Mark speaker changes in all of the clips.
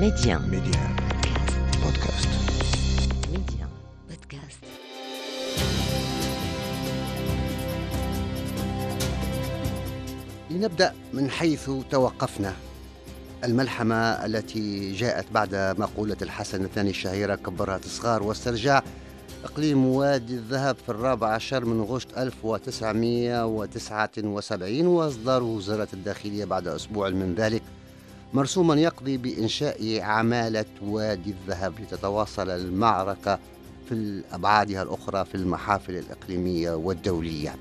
Speaker 1: Média.
Speaker 2: Média. Podcast.
Speaker 1: Média. Podcast.
Speaker 3: لنبدأ من حيث توقفنا الملحمة التي جاءت بعد مقولة الحسن الثاني الشهيرة كبرها تصغار واسترجاع إقليم وادي الذهب في الرابع عشر من غشت 1979 وإصدار وزارة الداخلية بعد أسبوع من ذلك مرسوما يقضي بإنشاء عمالة وادي الذهب لتتواصل المعركة في أبعادها الأخرى في المحافل الإقليمية والدولية.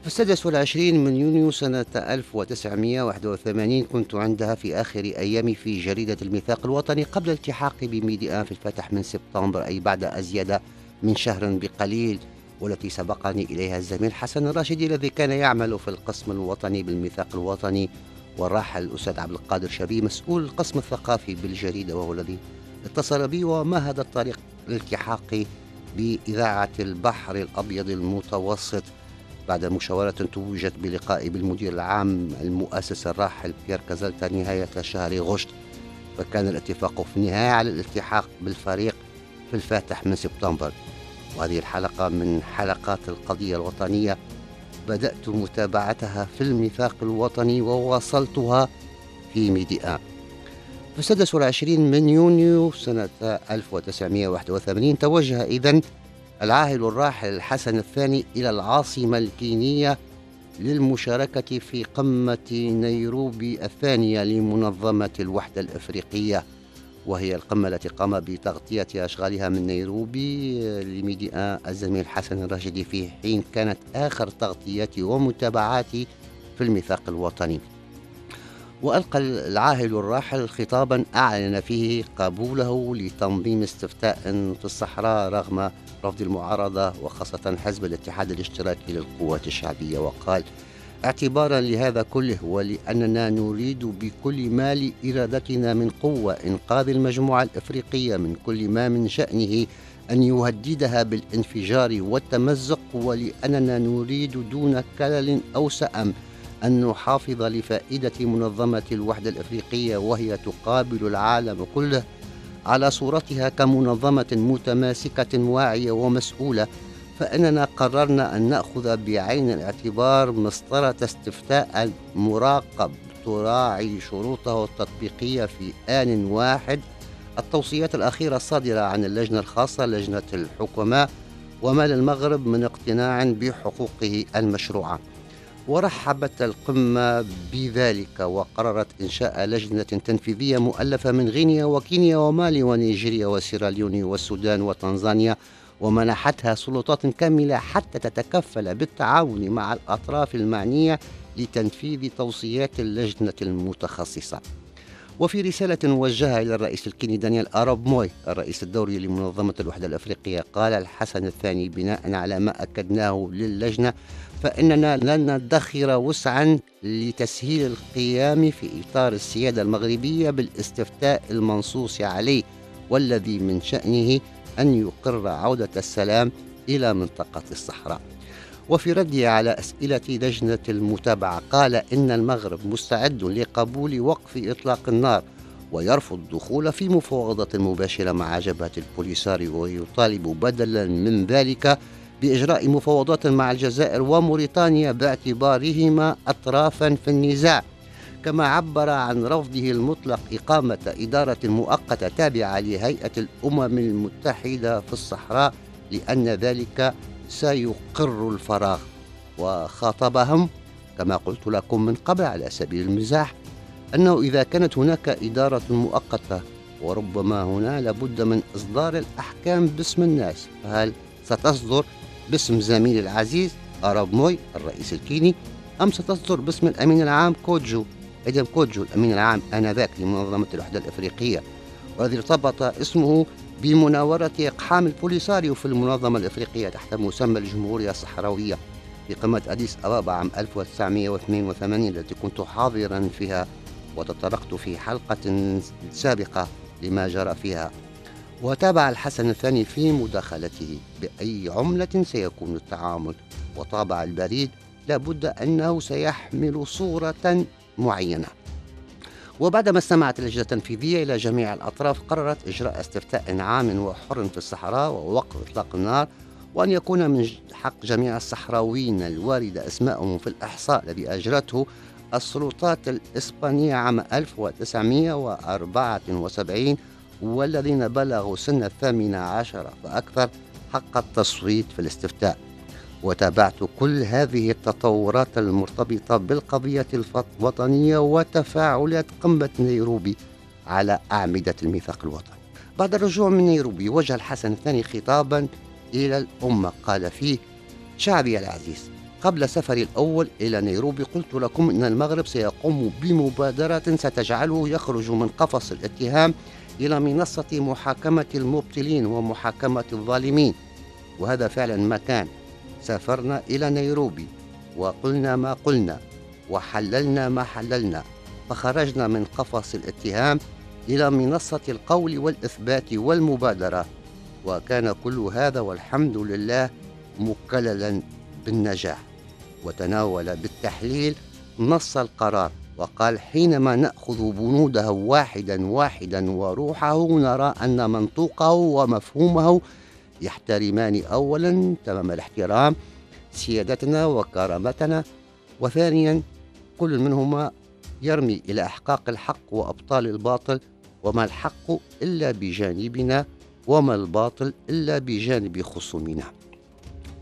Speaker 3: في السادس والعشرين من يونيو سنة 1981 كنت عندها في آخر أيامي في جريدة الميثاق الوطني قبل التحاقي بميديان في الفتح من سبتمبر أي بعد أزيد من شهر بقليل والتي سبقني إليها الزميل حسن الراشدي الذي كان يعمل في القسم الوطني بالميثاق الوطني والراحل الأستاذ عبد القادر شبيه مسؤول القسم الثقافي بالجريدة وهو الذي اتصل بي ومهد الطريق للالتحاق بإذاعة البحر الأبيض المتوسط بعد مشاورة توجت بلقائي بالمدير العام المؤسس الراحل بيير كازالتا نهاية شهر غشت فكان الاتفاق في النهاية على الالتحاق بالفريق في الفاتح من سبتمبر. وهذه الحلقة من حلقات القضية الوطنية بدأت متابعتها في الميثاق الوطني وواصلتها في ميدي 1. في السادس والعشرين من يونيو سنة 1981 توجه إذن العاهل الراحل الحسن الثاني إلى العاصمة الكينية للمشاركة في قمة نيروبي الثانية لمنظمة الوحدة الإفريقية. وهي القمة التي قام بتغطية أشغالها من نيروبي لميدي 1 الزميل حسن الراشدي في حين كانت آخر تغطيتي ومتابعاتي في الميثاق الوطني. وألقى العاهل الراحل خطابا أعلن فيه قبوله لتنظيم استفتاء في الصحراء رغم رفض المعارضة وخاصة حزب الاتحاد الاشتراكي للقوات الشعبية. وقال اعتبارا لهذا كله ولأننا نريد بكل ما لإرادتنا من قوة إنقاذ المجموعة الإفريقية من كل ما من شأنه أن يهددها بالانفجار والتمزق ولأننا نريد دون كلل أو سأم أن نحافظ لفائدة منظمة الوحدة الإفريقية وهي تقابل العالم كله على صورتها كمنظمة متماسكة واعية ومسؤولة. فإننا قررنا أن نأخذ بعين الاعتبار مسطرة استفتاء مراقب تراعي شروطه التطبيقية في آن واحد. التوصيات الأخيرة الصادرة عن اللجنة الخاصة لجنة الحكماء وما للمغرب من اقتناع بحقوقه المشروعة. ورحبت القمة بذلك وقررت إنشاء لجنة تنفيذية مؤلفة من غينيا وكينيا ومالي ونيجيريا وسيراليون والسودان وتنزانيا. ومنحتها سلطات كاملة حتى تتكفل بالتعاون مع الأطراف المعنية لتنفيذ توصيات اللجنة المتخصصة. وفي رسالة موجهة إلى الرئيس الكيني دانيال أراب موي الرئيس الدوري لمنظمة الوحدة الأفريقية قال الحسن الثاني بناء على ما أكدناه للجنة فإننا لن ندخر وسعا لتسهيل القيام في إطار السيادة المغربية بالاستفتاء المنصوص عليه والذي من شأنه أن يقر عودة السلام إلى منطقة الصحراء. وفي رده على أسئلة لجنة المتابعة قال إن المغرب مستعد لقبول وقف إطلاق النار ويرفض الدخول في مفاوضات مباشرة مع جبهة البوليساريو ويطالب بدلا من ذلك بإجراء مفاوضات مع الجزائر وموريتانيا باعتبارهما أطرافا في النزاع. كما عبر عن رفضه المطلق إقامة إدارة مؤقتة تابعة لهيئة الأمم المتحدة في الصحراء لأن ذلك سيقر الفراغ وخاطبهم كما قلت لكم من قبل على سبيل المزاح أنه إذا كانت هناك إدارة مؤقتة وربما هنا لابد من إصدار الأحكام باسم الناس. فهل ستصدر باسم زميلي العزيز أراب موي الرئيس الكيني أم ستصدر باسم الأمين العام كوجو إذن كوجو الأمين العام آنذاك لمنظمة الوحدة الأفريقية والذي ارتبط اسمه بمناورة إقحام البوليساريو في المنظمة الإفريقية تحت مسمى الجمهورية الصحراوية في قمة أديس أبابا عام 1982 التي كنت حاضرا فيها وتطرقت في حلقة سابقة لما جرى فيها. وتابع الحسن الثاني في مداخلته بأي عملة سيكون التعامل. وطابع البريد لابد أنه سيحمل صورة معينة. وبعدما استمعت اللجنة التنفيذية إلى جميع الأطراف قررت إجراء استفتاء عام وحر في الصحراء ووقف إطلاق النار وأن يكون من حق جميع الصحراويين الواردة أسمائهم في الإحصاء الذي أجرته السلطات الإسبانية عام 1974 والذين بلغوا سن الثامنة عشر فأكثر حق التصويت في الاستفتاء. وتابعت كل هذه التطورات المرتبطة بالقضية الوطنية وتفاعلات قمة نيروبي على أعمدة الميثاق الوطني. بعد الرجوع من نيروبي وجه الحسن الثاني خطابا إلى الأمة. قال فيه شعبي العزيز قبل سفري الأول إلى نيروبي قلت لكم أن المغرب سيقوم بمبادرة ستجعله يخرج من قفص الاتهام إلى منصة محاكمة المبطلين ومحاكمة الظالمين وهذا فعلا ما كان. سافرنا إلى نيروبي وقلنا ما قلنا وحللنا ما حللنا فخرجنا من قفص الاتهام إلى منصة القول والإثبات والمبادرة. وكان كل هذا والحمد لله مكللا بالنجاح. وتناول بالتحليل نص القرار وقال حينما نأخذ بنوده واحدا واحدا وروحه نرى أن منطوقه ومفهومه يحترمان اولا تمام الاحترام سيادتنا وكرامتنا وثانيا كل منهما يرمي إلى إحقاق الحق وأبطال الباطل وما الحق إلا بجانبنا وما الباطل إلا بجانب خصومنا.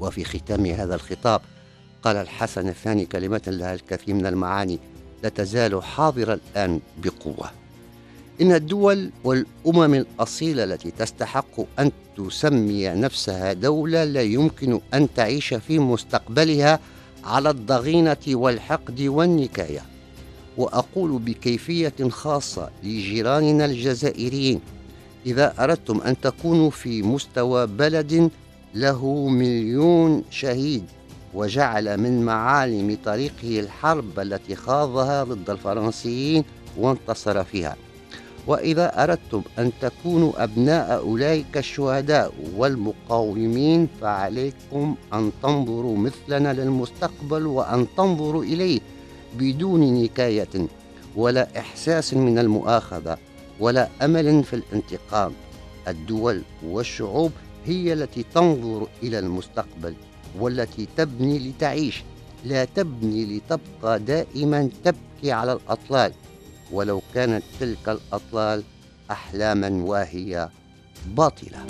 Speaker 3: وفي ختام هذا الخطاب قال الحسن الثاني كلمة لها الكثير من المعاني لا تزال حاضرة الآن بقوة. إن الدول والأمم الأصيلة التي تستحق أن تسمي نفسها دولة لا يمكن أن تعيش في مستقبلها على الضغينة والحقد والنكاية. وأقول بكيفية خاصة لجيراننا الجزائريين إذا أردتم أن تكونوا في مستوى بلد له مليون شهيد وجعل من معالم طريقه الحرب التي خاضها ضد الفرنسيين وانتصر فيها. وإذا أردتم أن تكونوا أبناء أولئك الشهداء والمقاومين فعليكم أن تنظروا مثلنا للمستقبل وأن تنظروا إليه بدون نكاية ولا إحساس من المؤاخذة ولا أمل في الانتقام. الدول والشعوب هي التي تنظر إلى المستقبل والتي تبني لتعيش لا تبني لتبقى دائما تبكي على الأطلال. ولو كانت تلك الأطلال أحلاما واهية باطلة.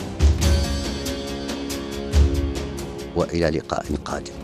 Speaker 3: وإلى لقاء قادم.